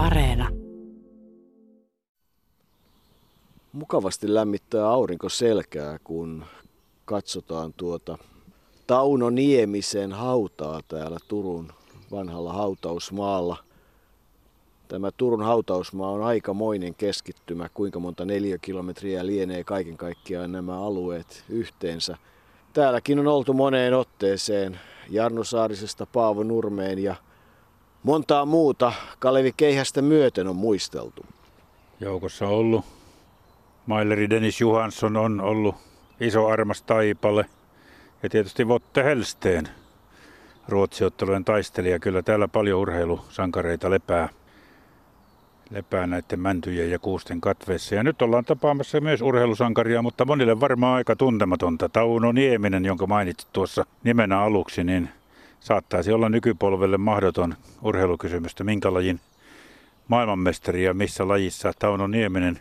Areena. Mukavasti lämmittää aurinko selkää, kun katsotaan tuota Tauno Niemisen hautaa täällä Turun vanhalla hautausmaalla. Tämä Turun hautausmaa on aikamoinen keskittymä, kuinka monta kilometriä lienee kaiken kaikkiaan nämä alueet yhteensä. Täälläkin on oltu moneen otteeseen, Jarno Saarisesta Paavo Nurmeen ja montaa muuta Kalevi Keihästä myöten on muisteltu. Joukossa on ollut Maileri Dennis Johansson on ollut iso armas taipale ja tietysti Votte Helsteen ruotsiottelujen taistelija. Kyllä täällä paljon urheilusankareita lepää, lepää näiden mäntyjen ja kuusten katveessa. Ja nyt ollaan tapaamassa myös urheilusankaria, mutta monille varmaan aika tuntematonta. Tauno Nieminen, jonka mainitsit tuossa nimenä aluksi, niin saattaisi olla nykypolvelle mahdoton urheilukysymystä. Minkä lajin maailmanmestari ja missä lajissa Tauno Nieminen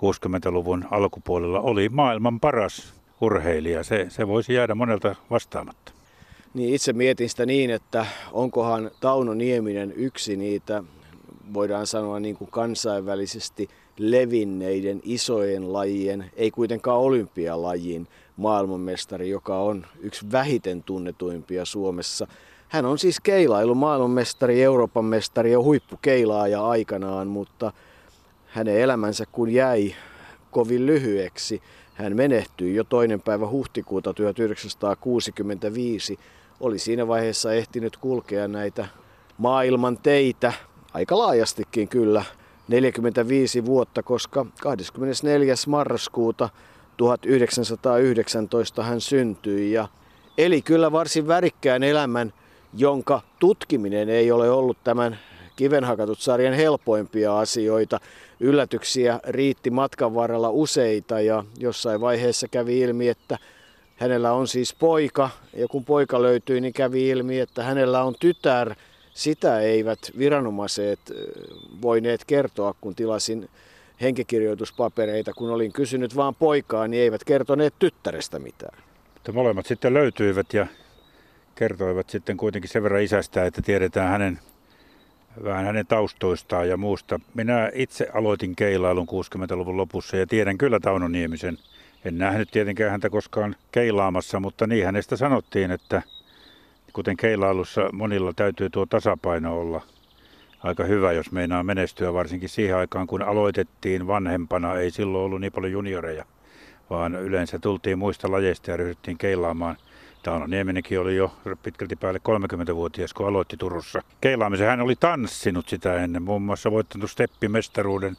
60-luvun alkupuolella oli maailman paras urheilija. Se, se voisi jäädä monelta vastaamatta. Niin itse mietin sitä niin, että onkohan Tauno Nieminen yksi niitä, voidaan sanoa niin kuin kansainvälisesti levinneiden isojen lajien, ei kuitenkaan olympialajin maailmanmestari, joka on yksi vähiten tunnetuimpia Suomessa. Hän on siis keilailu maailmanmestari, Euroopan mestari ja huippukeilaaja aikanaan, mutta hänen elämänsä kun jäi kovin lyhyeksi, hän menehtyi jo toinen päivä huhtikuuta 1965. Oli siinä vaiheessa ehtinyt kulkea näitä maailman teitä, aika laajastikin kyllä, 45 vuotta, koska 24. marraskuuta 1919 hän syntyi ja eli kyllä varsin värikkään elämän, jonka tutkiminen ei ole ollut tämän kivenhakatut sarjan helpoimpia asioita. Yllätyksiä riitti matkan varrella useita ja jossain vaiheessa kävi ilmi, että hänellä on siis poika ja kun poika löytyi, niin kävi ilmi, että hänellä on tytär. Sitä eivät viranomaiset voineet kertoa, kun tilasin henkikirjoituspapereita. Kun olin kysynyt vaan poikaa, niin eivät kertoneet tyttärestä mitään. Mutta molemmat sitten löytyivät ja kertoivat sitten kuitenkin sen verran isästä, että tiedetään hänen vähän hänen taustoistaan ja muusta. Minä itse aloitin keilailun 60-luvun lopussa ja tiedän kyllä Tauno Niemisen. En nähnyt tietenkään häntä koskaan keilaamassa, mutta niin hänestä sanottiin, että kuten keilailussa monilla täytyy tuo tasapaino olla aika hyvä, jos meinaa menestyä, varsinkin siihen aikaan, kun aloitettiin vanhempana. Ei silloin ollut niin paljon junioreja, vaan yleensä tultiin muista lajeista ja ryhdyttiin keilaamaan – Tauno Niemenenkin oli jo pitkälti päälle 30-vuotias, kun aloitti Turussa. Keilaamisen hän oli tanssinut sitä ennen, muun muassa voittanut steppimestaruuden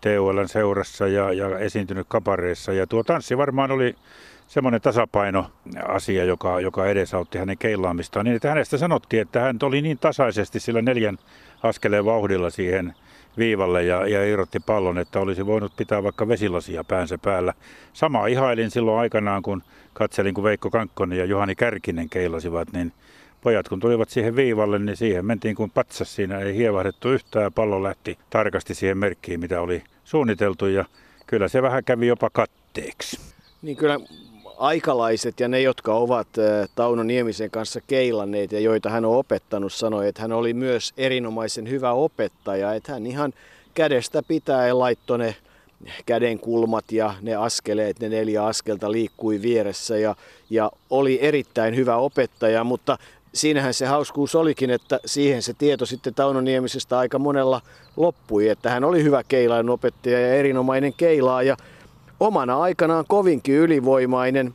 TULn seurassa ja, ja esiintynyt kapareissa. Ja tuo tanssi varmaan oli semmoinen tasapaino-asia, joka, joka edesautti hänen keilaamistaan. Niin, että hänestä sanottiin, että hän oli niin tasaisesti sillä neljän askeleen vauhdilla siihen viivalle ja, ja irrotti pallon, että olisi voinut pitää vaikka vesilasia päänsä päällä. Sama ihailin silloin aikanaan, kun katselin, kun Veikko Kankkonen ja Juhani Kärkinen keilasivat, niin pojat kun tulivat siihen viivalle, niin siihen mentiin kuin patsas siinä, ei hievahdettu yhtään, pallo lähti tarkasti siihen merkkiin, mitä oli suunniteltu ja kyllä se vähän kävi jopa katteeksi. Niin kyllä aikalaiset ja ne, jotka ovat Tauno Niemisen kanssa keilanneet ja joita hän on opettanut, sanoi, että hän oli myös erinomaisen hyvä opettaja, että hän ihan kädestä pitää laittoi ne käden kulmat ja ne askeleet, ne neljä askelta liikkui vieressä ja, ja oli erittäin hyvä opettaja, mutta siinähän se hauskuus olikin, että siihen se tieto sitten Tauno Niemisestä aika monella loppui, että hän oli hyvä keilain opettaja ja erinomainen keilaaja omana aikanaan kovinkin ylivoimainen.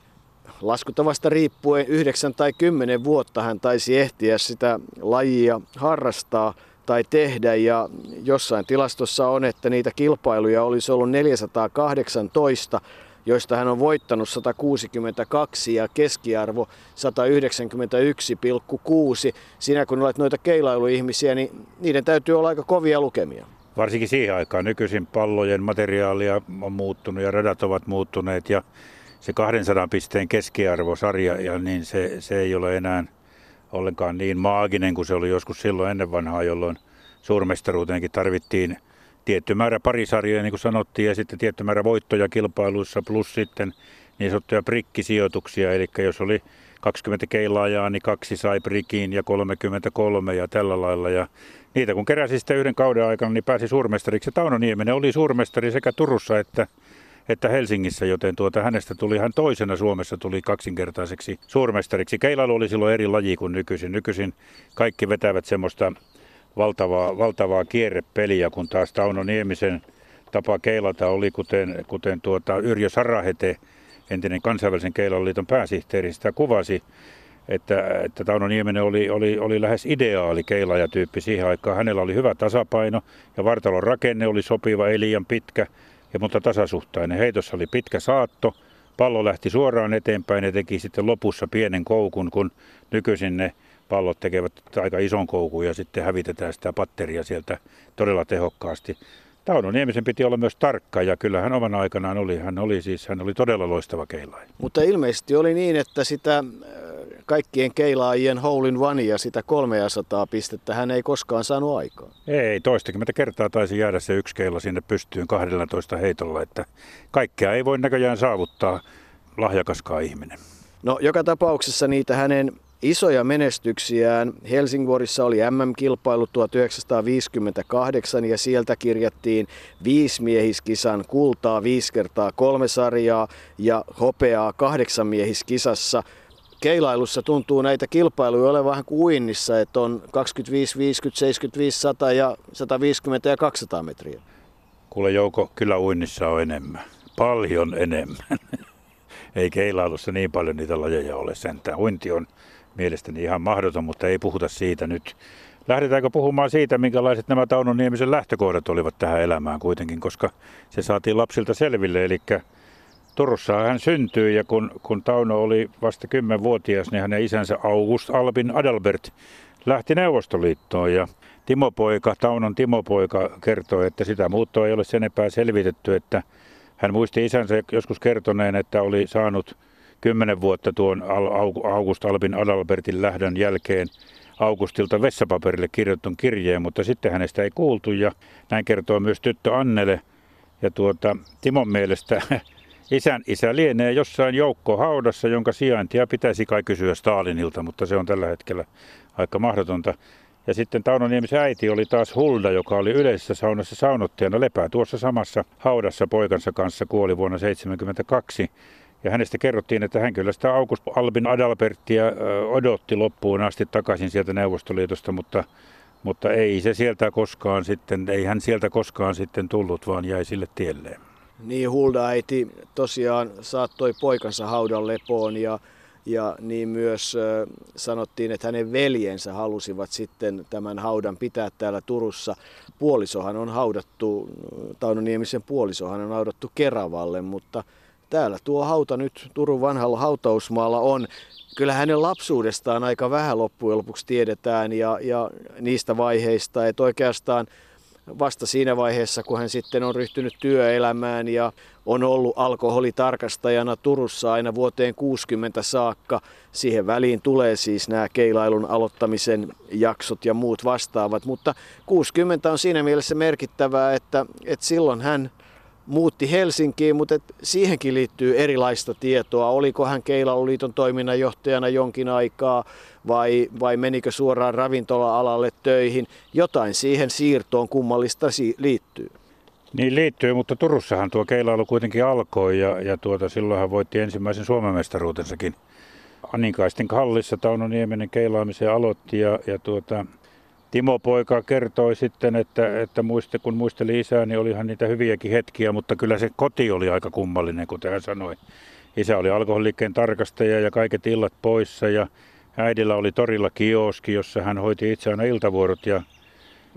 Laskutavasta riippuen 9 tai 10 vuotta hän taisi ehtiä sitä lajia harrastaa tai tehdä ja jossain tilastossa on, että niitä kilpailuja olisi ollut 418, joista hän on voittanut 162 ja keskiarvo 191,6. Sinä kun olet noita keilailuihmisiä, niin niiden täytyy olla aika kovia lukemia varsinkin siihen aikaan. Nykyisin pallojen materiaalia on muuttunut ja radat ovat muuttuneet ja se 200 pisteen keskiarvosarja, ja niin se, se ei ole enää ollenkaan niin maaginen kuin se oli joskus silloin ennen vanhaa, jolloin suurmestaruuteenkin tarvittiin tietty määrä parisarjoja, niin kuin sanottiin, ja sitten tietty määrä voittoja kilpailuissa, plus sitten niin sanottuja prikkisijoituksia, eli jos oli 20 keilaajaa, niin kaksi sai prikiin ja 33 ja tällä lailla. Ja niitä kun keräsi sitten yhden kauden aikana, niin pääsi suurmestariksi. Tauno Nieminen oli suurmestari sekä Turussa että että Helsingissä, joten tuota, hänestä tuli hän toisena Suomessa tuli kaksinkertaiseksi suurmestariksi. Keilailu oli silloin eri laji kuin nykyisin. Nykyisin kaikki vetävät semmoista valtavaa, valtavaa kierrepeliä, kun taas Tauno Niemisen tapa keilata oli, kuten, kuten tuota Yrjö Sarahete, entinen kansainvälisen keilaliiton pääsihteeri, sitä kuvasi, että, että Tauno Nieminen oli, oli, oli lähes ideaali keilajatyyppi siihen aikaan. Hänellä oli hyvä tasapaino ja vartalon rakenne oli sopiva, ei liian pitkä, ja, mutta tasasuhtainen. Heitossa oli pitkä saatto, pallo lähti suoraan eteenpäin ja teki sitten lopussa pienen koukun, kun nykyisin ne pallot tekevät aika ison koukun ja sitten hävitetään sitä patteria sieltä todella tehokkaasti. Tauno Niemisen piti olla myös tarkka ja kyllä hän oman aikanaan oli. Hän oli siis hän oli todella loistava keilaaja. Mutta ilmeisesti oli niin, että sitä äh, kaikkien keilaajien hole in ja sitä 300 pistettä hän ei koskaan saanut aikaa. Ei, toistakymmentä kertaa taisi jäädä se yksi keila sinne pystyyn 12 heitolla, että kaikkea ei voi näköjään saavuttaa lahjakaskaan ihminen. No joka tapauksessa niitä hänen isoja menestyksiään. Helsingborissa oli MM-kilpailu 1958 ja sieltä kirjattiin viisimiehiskisan kultaa viisi kertaa kolme sarjaa ja hopeaa kahdeksan miehiskisassa. Keilailussa tuntuu näitä kilpailuja olevan vähän kuin uinnissa, että on 25, 50, 75, 100 ja 150 ja 200 metriä. Kuule Jouko, kyllä uinnissa on enemmän. Paljon enemmän. Ei keilailussa niin paljon niitä lajeja ole sentään. Uinti on mielestäni ihan mahdoton, mutta ei puhuta siitä nyt. Lähdetäänkö puhumaan siitä, minkälaiset nämä Tauno Niemisen lähtökohdat olivat tähän elämään kuitenkin, koska se saatiin lapsilta selville. Eli Turussa hän syntyi ja kun, kun Tauno oli vasta 10-vuotias, niin hänen isänsä August Albin Adalbert lähti Neuvostoliittoon ja Timo Poika, Taunon Timo Poika kertoi, että sitä muuttoa ei ole sen enempää selvitetty, että hän muisti isänsä joskus kertoneen, että oli saanut kymmenen vuotta tuon August Albin Adalbertin lähdön jälkeen Augustilta vessapaperille kirjoittun kirjeen, mutta sitten hänestä ei kuultu ja näin kertoo myös tyttö Annele. Ja tuota, Timon mielestä isän isä lienee jossain joukko haudassa, jonka sijaintia pitäisi kai kysyä Stalinilta, mutta se on tällä hetkellä aika mahdotonta. Ja sitten Tauno Niemisen äiti oli taas Hulda, joka oli yleisessä saunassa saunottajana lepää tuossa samassa haudassa poikansa kanssa, kuoli vuonna 1972. Ja hänestä kerrottiin, että hän kyllä sitä August Albin Adalbertia odotti loppuun asti takaisin sieltä Neuvostoliitosta, mutta, mutta ei se sieltä koskaan sitten, ei hän sieltä koskaan sitten tullut, vaan jäi sille tielleen. Niin, Hulda äiti tosiaan saattoi poikansa haudan lepoon ja, ja niin myös sanottiin, että hänen veljensä halusivat sitten tämän haudan pitää täällä Turussa. Puolisohan on haudattu, Tauno Niemisen puolisohan on haudattu Keravalle, mutta täällä tuo hauta nyt Turun vanhalla hautausmaalla on. Kyllä hänen lapsuudestaan aika vähän loppujen lopuksi tiedetään ja, ja niistä vaiheista, että oikeastaan vasta siinä vaiheessa, kun hän sitten on ryhtynyt työelämään ja on ollut alkoholitarkastajana Turussa aina vuoteen 60 saakka. Siihen väliin tulee siis nämä keilailun aloittamisen jaksot ja muut vastaavat, mutta 60 on siinä mielessä merkittävää, että, että silloin hän – muutti Helsinkiin, mutta et siihenkin liittyy erilaista tietoa. Oliko hän Keilailuliiton toiminnanjohtajana jonkin aikaa vai, vai menikö suoraan ravintola-alalle töihin? Jotain siihen siirtoon kummallista liittyy. Niin liittyy, mutta Turussahan tuo keilailu kuitenkin alkoi ja, ja tuota, silloin hän voitti ensimmäisen Suomen mestaruutensakin. Aninkaisten hallissa Tauno Nieminen keilaamisen aloitti ja, ja tuota, Timo Poika kertoi sitten, että, että muiste, kun muisteli isää, niin olihan niitä hyviäkin hetkiä, mutta kyllä se koti oli aika kummallinen, kuten hän sanoi. Isä oli alkoholiikkeen tarkastaja ja kaiket illat poissa ja äidillä oli torilla kioski, jossa hän hoiti itse aina iltavuorot ja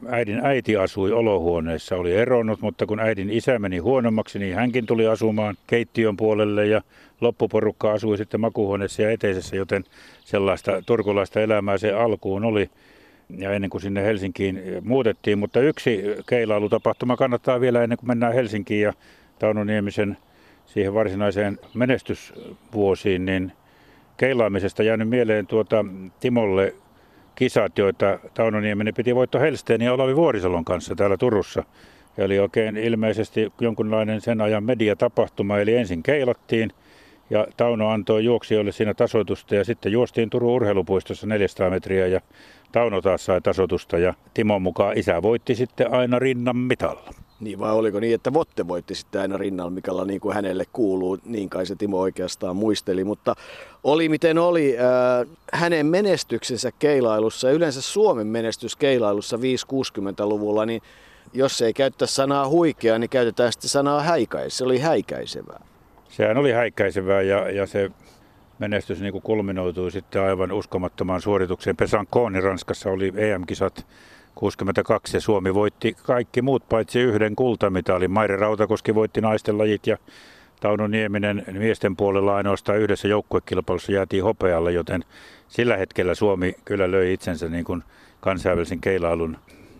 äidin äiti asui olohuoneessa, oli eronnut, mutta kun äidin isä meni huonommaksi, niin hänkin tuli asumaan keittiön puolelle ja loppuporukka asui sitten makuhuoneessa ja eteisessä, joten sellaista turkulaista elämää se alkuun oli ja ennen kuin sinne Helsinkiin muutettiin. Mutta yksi keilailutapahtuma kannattaa vielä ennen kuin mennään Helsinkiin ja Tauno Niemisen siihen varsinaiseen menestysvuosiin, niin keilaamisesta jäänyt mieleen tuota Timolle kisat, joita Tauno Nieminen piti voitto Helsteen ja Olavi Vuorisalon kanssa täällä Turussa. Eli oikein ilmeisesti jonkunlainen sen ajan mediatapahtuma, eli ensin keilattiin Ja Tauno antoi juoksijoille siinä tasoitusta ja sitten juostiin Turun urheilupuistossa 400 metriä ja Tauno taas sai tasoitusta ja Timon mukaan isä voitti sitten aina rinnan mitalla. Niin vai oliko niin, että Votte voitti sitten aina rinnalla, mikä niin kuin hänelle kuuluu, niin kai se Timo oikeastaan muisteli. Mutta oli miten oli, äh, hänen menestyksensä keilailussa, yleensä Suomen menestys keilailussa 5-60-luvulla, niin jos ei käyttää sanaa huikea, niin käytetään sitten sanaa häikäis. Se oli häikäisevää. Sehän oli häikäisevää ja, ja se menestys niin kulminoitui sitten aivan uskomattomaan suoritukseen. Pesan Kooni Ranskassa oli EM-kisat 62 ja Suomi voitti kaikki muut paitsi yhden kultamitalin. Maire Rautakoski voitti naisten lajit ja Tauno Nieminen miesten puolella ainoastaan yhdessä joukkuekilpailussa jäätiin hopealle, joten sillä hetkellä Suomi kyllä löi itsensä niin kuin kansainvälisen keilailun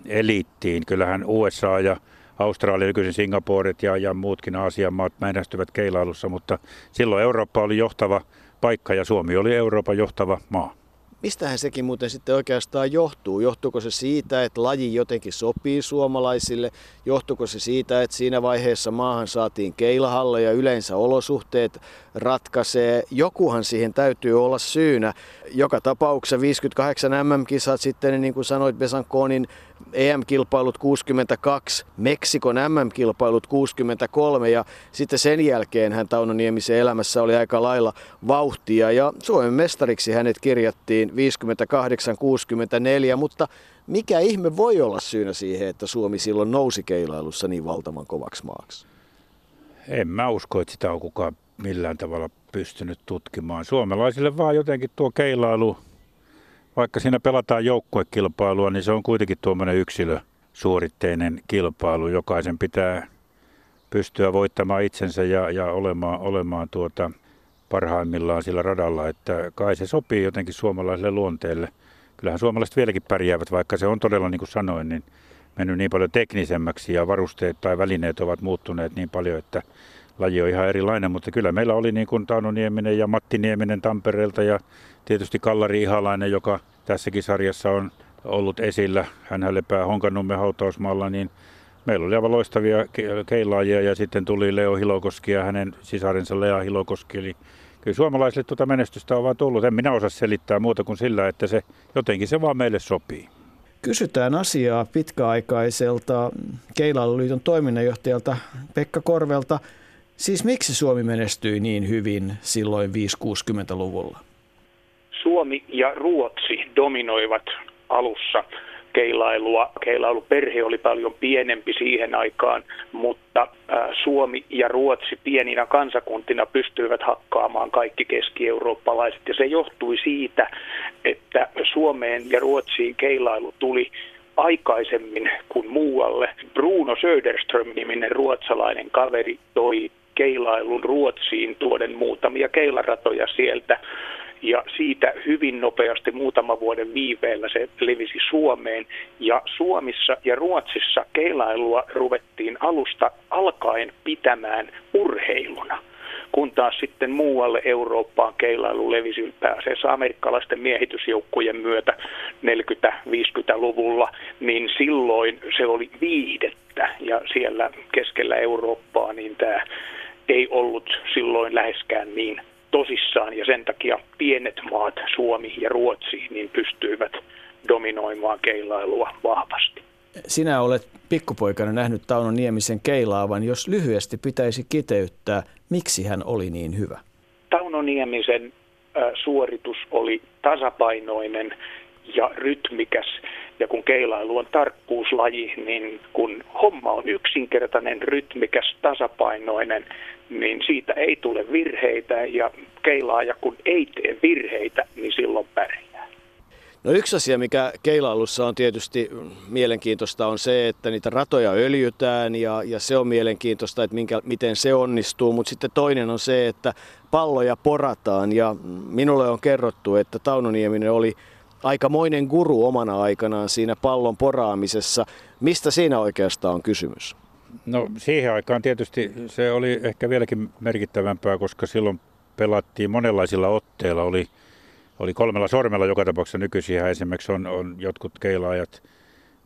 eliittiin. Kyllähän USA ja Australia, nykyisin Singaporet ja, ja muutkin Aasian maat menestyvät keilailussa, mutta silloin Eurooppa oli johtava paikka ja Suomi oli Euroopan johtava maa. Mistähän sekin muuten sitten oikeastaan johtuu? Johtuuko se siitä, että laji jotenkin sopii suomalaisille? Johtuuko se siitä, että siinä vaiheessa maahan saatiin keilahalle ja yleensä olosuhteet ratkaisee? Jokuhan siihen täytyy olla syynä. Joka tapauksessa 58 MM-kisat sitten, niin kuin sanoit Besanconin EM-kilpailut 62, Meksikon MM-kilpailut 63 ja sitten sen jälkeen hän Tauno Niemisen elämässä oli aika lailla vauhtia ja Suomen mestariksi hänet kirjattiin 58-64, mutta mikä ihme voi olla syynä siihen, että Suomi silloin nousi keilailussa niin valtavan kovaksi maaksi? En mä usko, että sitä on kukaan millään tavalla pystynyt tutkimaan. Suomalaisille vaan jotenkin tuo keilailu vaikka siinä pelataan joukkuekilpailua, niin se on kuitenkin tuommoinen yksilösuoritteinen kilpailu. Jokaisen pitää pystyä voittamaan itsensä ja, ja olemaan, olemaan tuota parhaimmillaan sillä radalla, että kai se sopii jotenkin suomalaiselle luonteelle. Kyllähän suomalaiset vieläkin pärjäävät, vaikka se on todella, niin kuin sanoin, niin mennyt niin paljon teknisemmäksi ja varusteet tai välineet ovat muuttuneet niin paljon, että laji on ihan erilainen, mutta kyllä meillä oli niin kuin Tauno Nieminen ja Matti Nieminen Tampereelta ja tietysti Kallari Ihalainen, joka tässäkin sarjassa on ollut esillä. Hän lepää Honkannummen hautausmaalla, niin meillä oli aivan loistavia keilaajia ja sitten tuli Leo Hilokoski ja hänen sisarensa Lea Hilokoski. Eli kyllä suomalaisille tuota menestystä on vaan tullut. En minä osaa selittää muuta kuin sillä, että se jotenkin se vaan meille sopii. Kysytään asiaa pitkäaikaiselta Keilailuliiton toiminnanjohtajalta Pekka Korvelta. Siis miksi Suomi menestyi niin hyvin silloin 5-60-luvulla? Suomi ja Ruotsi dominoivat alussa keilailua. Keilailuperhe oli paljon pienempi siihen aikaan, mutta Suomi ja Ruotsi pieninä kansakuntina pystyivät hakkaamaan kaikki keski-eurooppalaiset. Ja se johtui siitä, että Suomeen ja Ruotsiin keilailu tuli aikaisemmin kuin muualle. Bruno Söderström-niminen ruotsalainen kaveri toi keilailun Ruotsiin tuoden muutamia keilaratoja sieltä. Ja siitä hyvin nopeasti muutama vuoden viiveellä se levisi Suomeen. Ja Suomissa ja Ruotsissa keilailua ruvettiin alusta alkaen pitämään urheiluna kun taas sitten muualle Eurooppaan keilailu levisi pääasiassa amerikkalaisten miehitysjoukkojen myötä 40-50-luvulla, niin silloin se oli viihdettä ja siellä keskellä Eurooppaa niin tämä ei ollut silloin läheskään niin tosissaan ja sen takia pienet maat, Suomi ja Ruotsi, niin pystyivät dominoimaan keilailua vahvasti. Sinä olet pikkupoikana nähnyt Tauno Niemisen keilaavan. Jos lyhyesti pitäisi kiteyttää, miksi hän oli niin hyvä? Tauno Niemisen suoritus oli tasapainoinen ja rytmikäs. Ja kun keilailu on tarkkuuslaji, niin kun homma on yksinkertainen, rytmikäs, tasapainoinen, niin siitä ei tule virheitä ja keilaaja kun ei tee virheitä, niin silloin pärjää. No yksi asia, mikä keilailussa on tietysti mielenkiintoista, on se, että niitä ratoja öljytään ja, ja se on mielenkiintoista, että minkä, miten se onnistuu. Mutta sitten toinen on se, että palloja porataan ja minulle on kerrottu, että Tauno Nieminen oli aikamoinen guru omana aikanaan siinä pallon poraamisessa. Mistä siinä oikeastaan on kysymys? No siihen aikaan tietysti se oli ehkä vieläkin merkittävämpää, koska silloin pelattiin monenlaisilla otteilla. Oli, oli kolmella sormella joka tapauksessa nykyisin esimerkiksi on, on jotkut keilaajat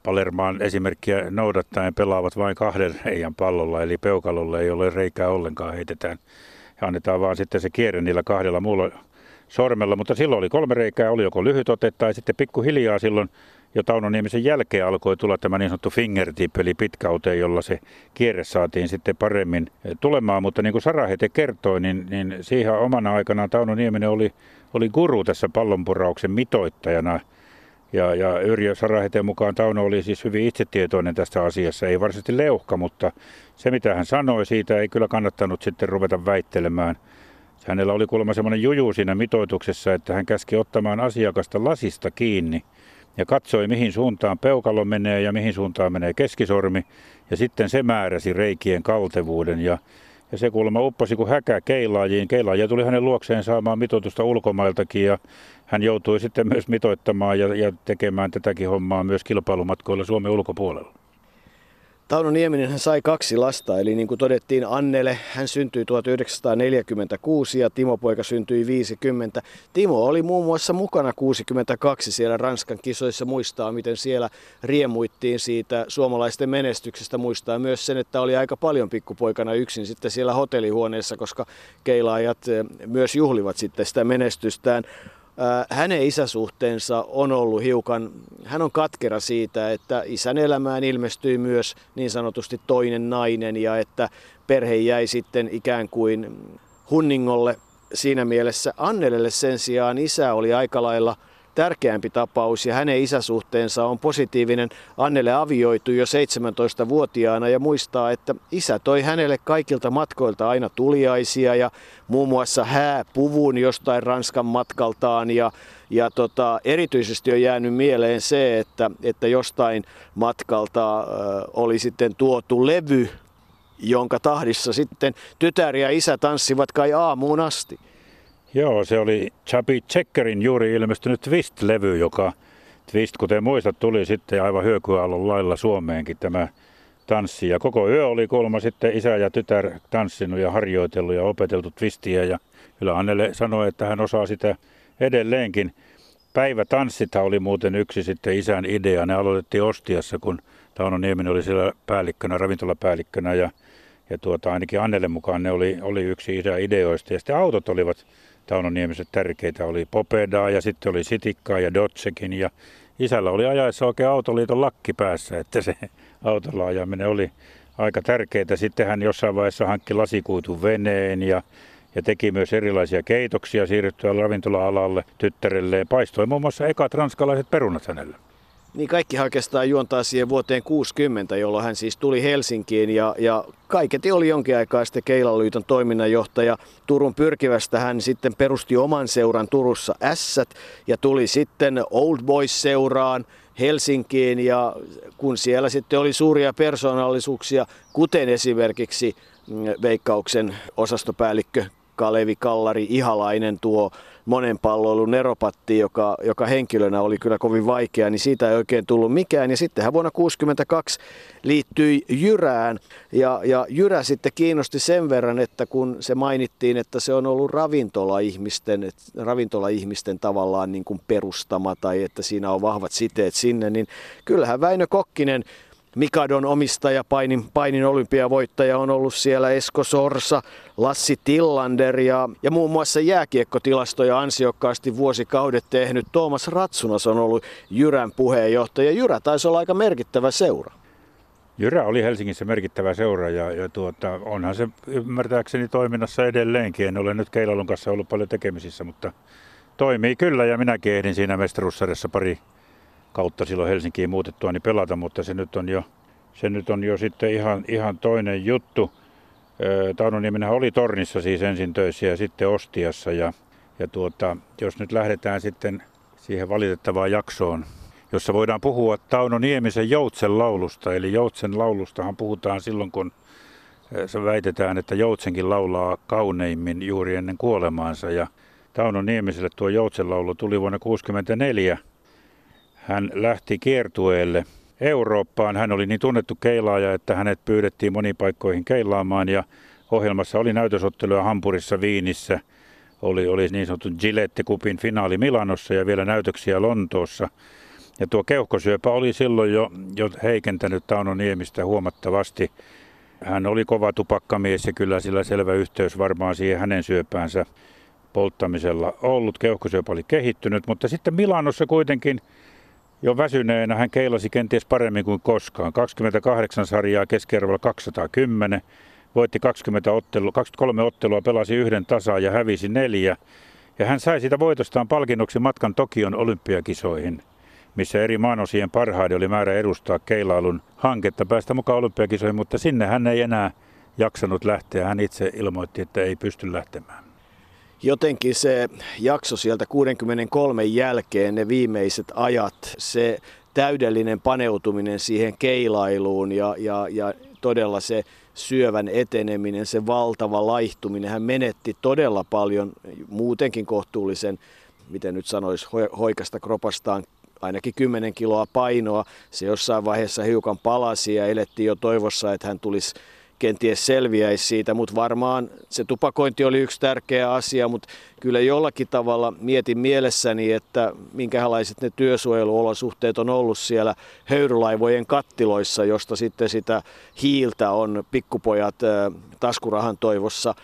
Palermaan esimerkkiä noudattaen pelaavat vain kahden heidän pallolla, eli peukalolla ei ole reikää ollenkaan, heitetään, ja annetaan vaan sitten se kierre niillä kahdella muulla sormella, mutta silloin oli kolme reikää, oli joko lyhyt ote tai sitten pikkuhiljaa silloin jo Tauno Niemisen jälkeen alkoi tulla tämä niin sanottu fingertip, eli pitkäute, jolla se kierre saatiin sitten paremmin tulemaan. Mutta niin kuin Sarahete kertoi, niin, niin siihen omana aikanaan Tauno Nieminen oli, oli guru tässä pallonpurauksen mitoittajana. Ja, ja Yrjö Saraheteen mukaan Tauno oli siis hyvin itsetietoinen tästä asiassa, ei varsinaisesti leuhka, mutta se mitä hän sanoi siitä ei kyllä kannattanut sitten ruveta väittelemään. Hänellä oli kuulemma semmoinen juju siinä mitoituksessa, että hän käski ottamaan asiakasta lasista kiinni ja katsoi mihin suuntaan peukalo menee ja mihin suuntaan menee keskisormi ja sitten se määräsi reikien kaltevuuden ja ja se kuulemma upposi kuin häkä keilaajiin. Keilaajia tuli hänen luokseen saamaan mitoitusta ulkomailtakin ja hän joutui sitten myös mitoittamaan ja, ja tekemään tätäkin hommaa myös kilpailumatkoilla Suomen ulkopuolella. Tauno Nieminen hän sai kaksi lasta, eli niin kuin todettiin Annele, hän syntyi 1946 ja Timo Poika syntyi 50. Timo oli muun muassa mukana 62 siellä Ranskan kisoissa, muistaa miten siellä riemuittiin siitä suomalaisten menestyksestä, muistaa myös sen, että oli aika paljon pikkupoikana yksin sitten siellä hotellihuoneessa, koska keilaajat eh, myös juhlivat sitten sitä menestystään hänen isäsuhteensa on ollut hiukan, hän on katkera siitä, että isän elämään ilmestyi myös niin sanotusti toinen nainen ja että perhe jäi sitten ikään kuin hunningolle siinä mielessä. Annelelle sen sijaan isä oli aika lailla – tärkeämpi tapaus ja hänen isäsuhteensa on positiivinen. Annelle avioitui jo 17-vuotiaana ja muistaa, että isä toi hänelle kaikilta matkoilta aina tuliaisia ja muun muassa hääpuvun jostain Ranskan matkaltaan ja ja tota, erityisesti on jäänyt mieleen se, että, että jostain matkalta ö, oli sitten tuotu levy, jonka tahdissa sitten tytär ja isä tanssivat kai aamuun asti. Joo, se oli Chubby Checkerin juuri ilmestynyt Twist-levy, joka Twist, kuten muistat, tuli sitten aivan hyökyaallon lailla Suomeenkin tämä tanssi. Ja koko yö oli kolma sitten isä ja tytär tanssinut ja harjoitellut ja opeteltu Twistiä. Ja kyllä Annelle sanoi, että hän osaa sitä edelleenkin. Päivätanssithan oli muuten yksi sitten isän idea. Ne aloitettiin Ostiassa, kun Tauno Nieminen oli siellä päällikkönä, ravintolapäällikkönä ja ja tuota, ainakin Annelle mukaan ne oli, oli yksi isä ideoista. Ja sitten autot olivat Tauno Niemiset tärkeitä. Oli Popedaa ja sitten oli Sitikkaa ja Dotsekin. Ja isällä oli ajaessa oikein autoliiton lakki päässä, että se autolla ajaminen oli aika tärkeää. Sitten hän jossain vaiheessa hankki lasikuitun veneen ja, ja teki myös erilaisia keitoksia siirryttyä ravintola-alalle tyttärelleen. Paistoi muun muassa ekat ranskalaiset perunat hänelle. Niin kaikki oikeastaan juontaa siihen vuoteen 60, jolloin hän siis tuli Helsinkiin ja, ja kaiketi oli jonkin aikaa sitten Keilaliiton toiminnanjohtaja. Turun pyrkivästä hän sitten perusti oman seuran Turussa Ässät ja tuli sitten Old Boys-seuraan Helsinkiin ja kun siellä sitten oli suuria persoonallisuuksia, kuten esimerkiksi mm, Veikkauksen osastopäällikkö Kalevi Kallari Ihalainen, tuo monen palloilun neropatti, joka, joka henkilönä oli kyllä kovin vaikea, niin siitä ei oikein tullut mikään. Ja sitten hän vuonna 1962 liittyi Jyrään ja, ja Jyrä sitten kiinnosti sen verran, että kun se mainittiin, että se on ollut ravintola-ihmisten, ravintola-ihmisten tavallaan niin kuin perustama tai että siinä on vahvat siteet sinne, niin kyllähän Väinö Kokkinen Mikadon omistaja, painin, painin olympiavoittaja on ollut siellä Esko Sorsa, Lassi Tillander ja, ja muun muassa jääkiekkotilastoja ansiokkaasti vuosikaudet tehnyt Tuomas Ratsunas on ollut Jyrän puheenjohtaja. Jyrä taisi olla aika merkittävä seura. Jyrä oli Helsingissä merkittävä seura ja, ja tuota, onhan se ymmärtääkseni toiminnassa edelleenkin. En ole nyt Keilalun kanssa ollut paljon tekemisissä, mutta toimii kyllä ja minäkin ehdin siinä mestaruussarjassa pari kautta silloin Helsinkiin muutettua niin pelata, mutta se nyt on jo, se nyt on jo sitten ihan, ihan toinen juttu. Tauno Niemenhän oli Tornissa siis ensin töissä ja sitten Ostiassa ja, ja tuota, jos nyt lähdetään sitten siihen valitettavaan jaksoon, jossa voidaan puhua Tauno Niemisen Joutsen laulusta. Eli Joutsen laulustahan puhutaan silloin, kun se väitetään, että Joutsenkin laulaa kauneimmin juuri ennen kuolemaansa. Ja Tauno Niemiselle tuo Joutsen laulu tuli vuonna 1964 hän lähti kiertueelle Eurooppaan. Hän oli niin tunnettu keilaaja, että hänet pyydettiin moniin paikkoihin keilaamaan ja ohjelmassa oli näytösotteluja Hampurissa, Viinissä, oli, oli niin sanottu Gillette-kupin finaali Milanossa ja vielä näytöksiä Lontoossa. Ja tuo keuhkosyöpä oli silloin jo, jo heikentänyt Tauno Niemistä huomattavasti. hän oli kova tupakkamies ja kyllä sillä selvä yhteys varmaan siihen hänen syöpäänsä polttamisella ollut. Keuhkosyöpä oli kehittynyt, mutta sitten Milanossa kuitenkin jo väsyneenä hän keilasi kenties paremmin kuin koskaan. 28 sarjaa keskiarvolla 210, voitti 20 ottelu, 23 ottelua, pelasi yhden tasaan ja hävisi neljä. Ja hän sai sitä voitostaan palkinnoksi matkan Tokion olympiakisoihin, missä eri maanosien parhaiden oli määrä edustaa keilailun hanketta päästä mukaan olympiakisoihin, mutta sinne hän ei enää jaksanut lähteä. Hän itse ilmoitti, että ei pysty lähtemään jotenkin se jakso sieltä 63 jälkeen, ne viimeiset ajat, se täydellinen paneutuminen siihen keilailuun ja, ja, ja todella se syövän eteneminen, se valtava laihtuminen. Hän menetti todella paljon muutenkin kohtuullisen, miten nyt sanoisi, hoikasta kropastaan ainakin 10 kiloa painoa. Se jossain vaiheessa hiukan palasi ja elettiin jo toivossa, että hän tulisi kenties selviäisi siitä, mutta varmaan se tupakointi oli yksi tärkeä asia, mutta kyllä jollakin tavalla mietin mielessäni, että minkälaiset ne työsuojeluolosuhteet on ollut siellä höyrylaivojen kattiloissa, josta sitten sitä hiiltä on pikkupojat taskurahan toivossa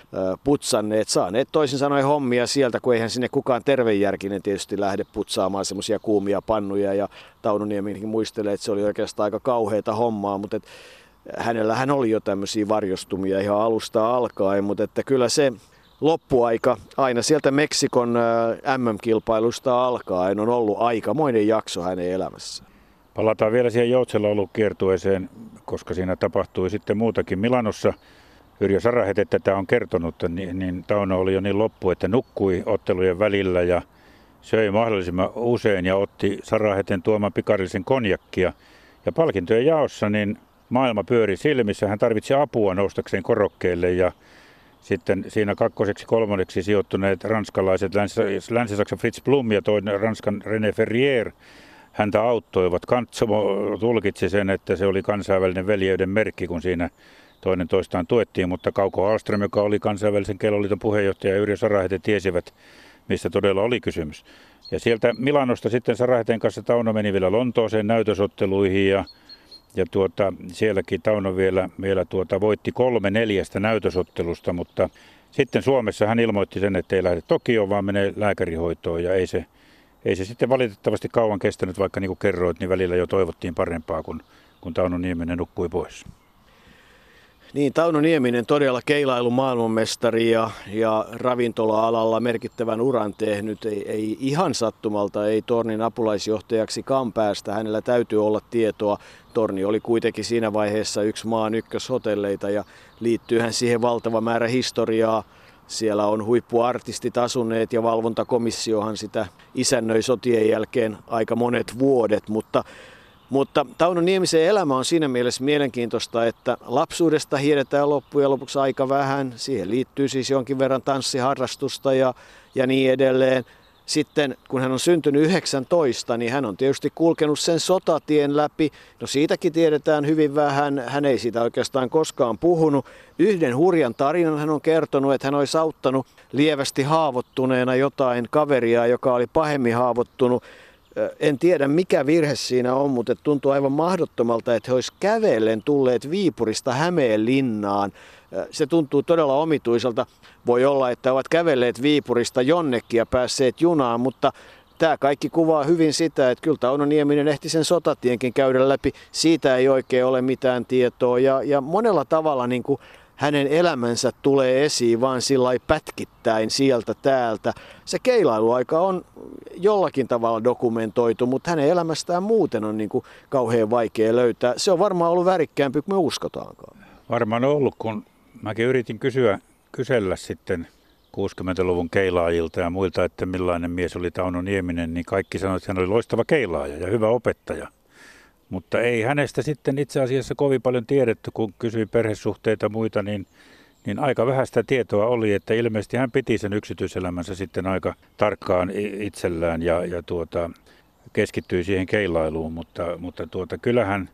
putsanneet, saaneet toisin sanoen hommia sieltä, kun eihän sinne kukaan tervejärkinen tietysti lähde putsaamaan semmoisia kuumia pannuja ja Tauno Nieminkin muistelee, että se oli oikeastaan aika kauheita hommaa, mutta et hänellä hän oli jo tämmöisiä varjostumia ihan alusta alkaen, mutta että kyllä se loppuaika aina sieltä Meksikon MM-kilpailusta alkaen on ollut aikamoinen jakso hänen elämässään. Palataan vielä siihen Joutsenlaulu-kiertueeseen, koska siinä tapahtui sitten muutakin. Milanossa Yrjö Sarahet, että tämä on kertonut, niin, niin Tauno oli jo niin loppu, että nukkui ottelujen välillä ja söi mahdollisimman usein ja otti Saraheten tuoman pikarillisen konjakkia. Ja palkintojen jaossa niin maailma pyöri silmissä. Hän tarvitsi apua noustakseen korokkeelle ja sitten siinä kakkoseksi kolmanneksi sijoittuneet ranskalaiset Länsi-Saksan Fritz Blum ja toinen Ranskan René Ferrier häntä auttoivat. Kantsomo tulkitsi sen, että se oli kansainvälinen veljeyden merkki, kun siinä toinen toistaan tuettiin, mutta Kauko Alström, joka oli kansainvälisen kelloliiton puheenjohtaja ja Yrjö Sarahete tiesivät, mistä todella oli kysymys. Ja sieltä Milanosta sitten Saraheten kanssa Tauno meni vielä Lontooseen näytösotteluihin ja ja tuota, sielläkin Tauno vielä, vielä tuota, voitti kolme neljästä näytösottelusta, mutta sitten Suomessa hän ilmoitti sen, että ei lähde Tokioon, vaan menee lääkärihoitoon ja ei se, ei se sitten valitettavasti kauan kestänyt, vaikka niin kuin kerroit, niin välillä jo toivottiin parempaa, kun, kun Tauno Nieminen nukkui pois. Niin, Tauno Nieminen todella keilailu maailmanmestari ja, ja ravintola-alalla merkittävän uran tehnyt. Ei, ei ihan sattumalta, ei Tornin apulaisjohtajaksi päästä. Hänellä täytyy olla tietoa. Torni oli kuitenkin siinä vaiheessa yksi maan ykköshotelleita ja liittyyhän siihen valtava määrä historiaa. Siellä on huippuartistit asuneet ja valvontakomissiohan sitä isännöi sotien jälkeen aika monet vuodet, mutta mutta Tauno Niemisen elämä on siinä mielessä mielenkiintoista, että lapsuudesta hiedetään loppujen lopuksi aika vähän. Siihen liittyy siis jonkin verran tanssiharrastusta ja, ja niin edelleen. Sitten kun hän on syntynyt 19, niin hän on tietysti kulkenut sen sotatien läpi. No siitäkin tiedetään hyvin vähän. Hän ei siitä oikeastaan koskaan puhunut. Yhden hurjan tarinan hän on kertonut, että hän olisi auttanut lievästi haavoittuneena jotain kaveria, joka oli pahemmin haavoittunut en tiedä mikä virhe siinä on, mutta tuntuu aivan mahdottomalta, että he olisivat kävellen tulleet Viipurista Hämeenlinnaan. Se tuntuu todella omituiselta. Voi olla, että ovat kävelleet Viipurista jonnekin ja päässeet junaan, mutta tämä kaikki kuvaa hyvin sitä, että kyllä Tauno Nieminen ehti sen sotatienkin käydä läpi. Siitä ei oikein ole mitään tietoa ja, ja monella tavalla niin kuin hänen elämänsä tulee esiin vaan sillä pätkittäin sieltä täältä. Se keilailuaika on jollakin tavalla dokumentoitu, mutta hänen elämästään muuten on niin kuin kauhean vaikea löytää. Se on varmaan ollut värikkäämpi kuin me uskotaankaan. Varmaan on ollut, kun mäkin yritin kysyä, kysellä sitten 60-luvun keilaajilta ja muilta, että millainen mies oli Tauno Nieminen, niin kaikki sanoivat, että hän oli loistava keilaaja ja hyvä opettaja. Mutta ei hänestä sitten itse asiassa kovin paljon tiedetty, kun kysyi perhesuhteita muita, niin, niin aika vähäistä tietoa oli, että ilmeisesti hän piti sen yksityiselämänsä sitten aika tarkkaan itsellään ja, ja tuota, keskittyi siihen keilailuun, mutta, mutta tuota, kyllähän,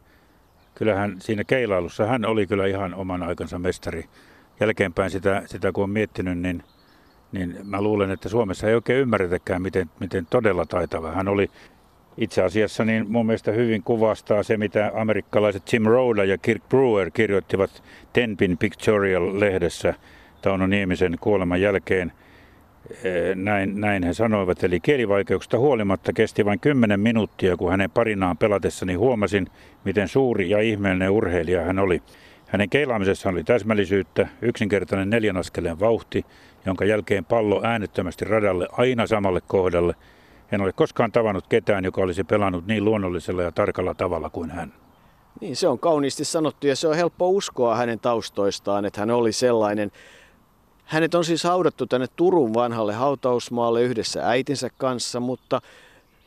kyllähän siinä keilailussa hän oli kyllä ihan oman aikansa mestari. Jälkeenpäin sitä, sitä kun on miettinyt, niin, niin mä luulen, että Suomessa ei oikein ymmärretäkään, miten, miten todella taitava hän oli Itse asiassa niin mun mielestä hyvin kuvastaa se, mitä amerikkalaiset Tim Rhoda ja Kirk Brewer kirjoittivat Tenpin Pictorial-lehdessä Tauno Niemisen kuoleman jälkeen. Näin, näin he sanoivat, eli kielivaikeuksista huolimatta kesti vain 10 minuuttia, kun hänen parinaan pelatessani huomasin, miten suuri ja ihmeellinen urheilija hän oli. Hänen keilaamisessaan oli täsmällisyyttä, yksinkertainen neljän askeleen vauhti, jonka jälkeen pallo äänettömästi radalle aina samalle kohdalle. En ole koskaan tavannut ketään, joka olisi pelannut niin luonnollisella ja tarkalla tavalla kuin hän. Niin, se on kauniisti sanottu ja se on helppo uskoa hänen taustoistaan, että hän oli sellainen. Hänet on siis haudattu tänne Turun vanhalle hautausmaalle yhdessä äitinsä kanssa, mutta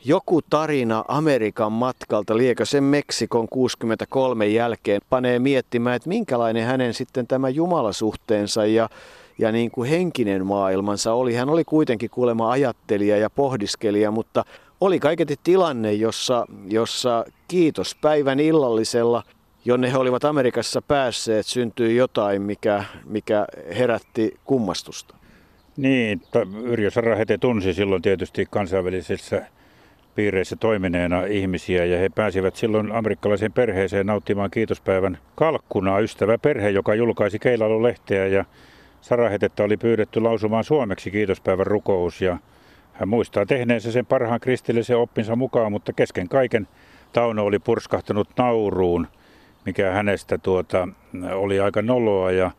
joku tarina Amerikan matkalta, liekö sen Meksikon 63 jälkeen, panee miettimään, että minkälainen hänen sitten tämä jumalasuhteensa ja, ja niin kuin henkinen maailmansa oli. Hän oli kuitenkin kuulemma ajattelija ja pohdiskelija, mutta oli kaiketi tilanne, jossa, jossa kiitospäivän illallisella, jonne he olivat Amerikassa päässeet, syntyi jotain, mikä, mikä herätti kummastusta. Niin, Yrjö Sarahete tunsi silloin tietysti kansainvälisessä piireissä toimineena ihmisiä ja he pääsivät silloin amerikkalaiseen perheeseen nauttimaan kiitospäivän kalkkunaa. Ystävä perhe, joka julkaisi Keilailu-lehteä ja Sarahetetta oli pyydetty lausumaan suomeksi kiitospäivän rukous ja hän muistaa tehneensä sen parhaan kristillisen oppinsa mukaan, mutta kesken kaiken Tauno oli purskahtanut nauruun, mikä hänestä tuota, oli aika noloa ja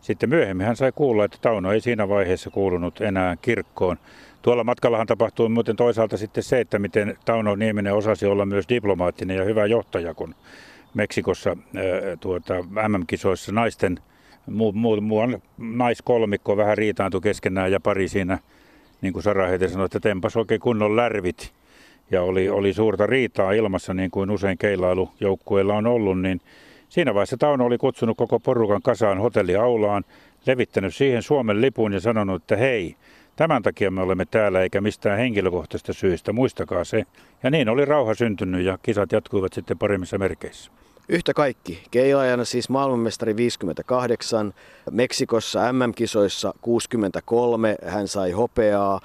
sitten myöhemmin hän sai kuulla, että Tauno ei siinä vaiheessa kuulunut enää kirkkoon. Tuolla matkallahan tapahtui muuten toisaalta sitten se, että miten Tauno Nieminen osasi olla myös diplomaattinen ja hyvä johtaja, kun Meksikossa tuota, MM-kisoissa naisten muu, muu, muu naiskolmikko vähän riitaantui keskenään ja pari siinä, niin kuin Sara Heite sanoi, että tempas oikein kunnon lärvit. Ja oli, oli suurta riitaa ilmassa, niin kuin usein keilailujoukkueilla on ollut, niin siinä vaiheessa Tauno oli kutsunut koko porukan kasaan hotelliaulaan, levittänyt siihen Suomen lipun ja sanonut, että hei, Tämän takia me olemme täällä eikä mistään henkilökohtaisesta syistä, muistakaa se. Ja niin oli rauha syntynyt ja kisat jatkuivat sitten paremmissa merkeissä. Yhtä kaikki. Keilaajana siis maailmanmestari 58, Meksikossa MM-kisoissa 63, hän sai hopeaa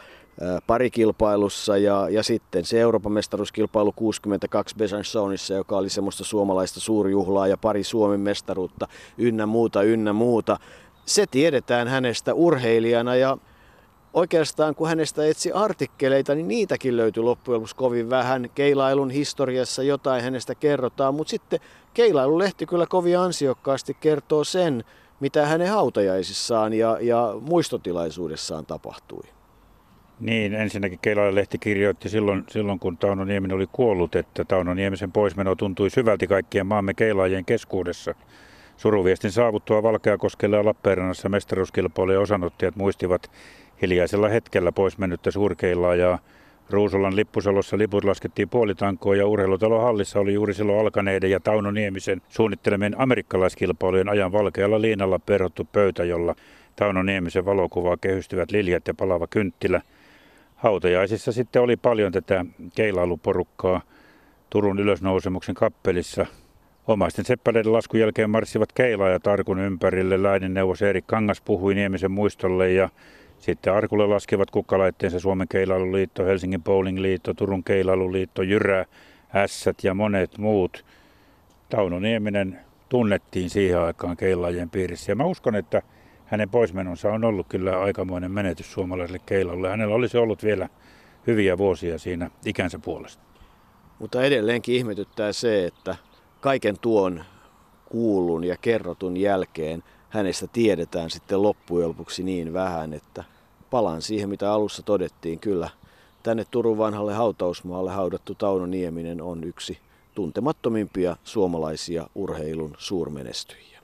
parikilpailussa ja, ja sitten se Euroopan mestaruuskilpailu 62 Besançonissa, joka oli semmoista suomalaista suurjuhlaa ja pari Suomen mestaruutta ynnä muuta, ynnä muuta. Se tiedetään hänestä urheilijana ja oikeastaan kun hänestä etsi artikkeleita, niin niitäkin löytyi loppujen lopuksi kovin vähän. Keilailun historiassa jotain hänestä kerrotaan, mutta sitten Keilailulehti kyllä kovin ansiokkaasti kertoo sen, mitä hänen hautajaisissaan ja, ja muistotilaisuudessaan tapahtui. Niin, ensinnäkin Keilailu-lehti kirjoitti silloin, silloin, kun Tauno Nieminen oli kuollut, että Tauno Niemisen poismeno tuntui syvälti kaikkien maamme keilaajien keskuudessa. Suruviestin saavuttua Valkeakoskelle ja Lappeenrannassa mestaruuskilpailujen osanottajat muistivat hiljaisella hetkellä pois mennyttä suurkeilaa ja Ruusulan lippusalossa liput laskettiin puolitankoon ja urheilutalo hallissa oli juuri silloin alkaneiden ja Tauno Niemisen suunnittelemien amerikkalaiskilpailujen ajan valkealla liinalla perhottu pöytä, jolla Tauno Niemisen valokuvaa kehystyvät liljat ja palava kynttilä. Hautajaisissa sitten oli paljon tätä keilailuporukkaa Turun ylösnousemuksen kappelissa. Omaisten seppeleiden laskun jälkeen marssivat keilaajat arkun ympärille. Läinen neuvos Erik Kangas puhui Niemisen muistolle ja sitten Arkulle laskevat kukkalaitteensa Suomen keilailuliitto, Helsingin Bowling-liitto, Turun keilailuliitto, Jyrä, Ässät ja monet muut. Tauno Nieminen tunnettiin siihen aikaan keilaajien piirissä ja mä uskon, että hänen poismenonsa on ollut kyllä aikamoinen menetys suomalaiselle keilaulle. Hänellä olisi ollut vielä hyviä vuosia siinä ikänsä puolesta. Mutta edelleenkin ihmetyttää se, että kaiken tuon kuulun ja kerrotun jälkeen hänestä tiedetään sitten loppujen lopuksi niin vähän, että palaan siihen, mitä alussa todettiin. Kyllä tänne Turun vanhalle hautausmaalle haudattu Tauno Nieminen on yksi tuntemattomimpia suomalaisia urheilun suurmenestyjiä.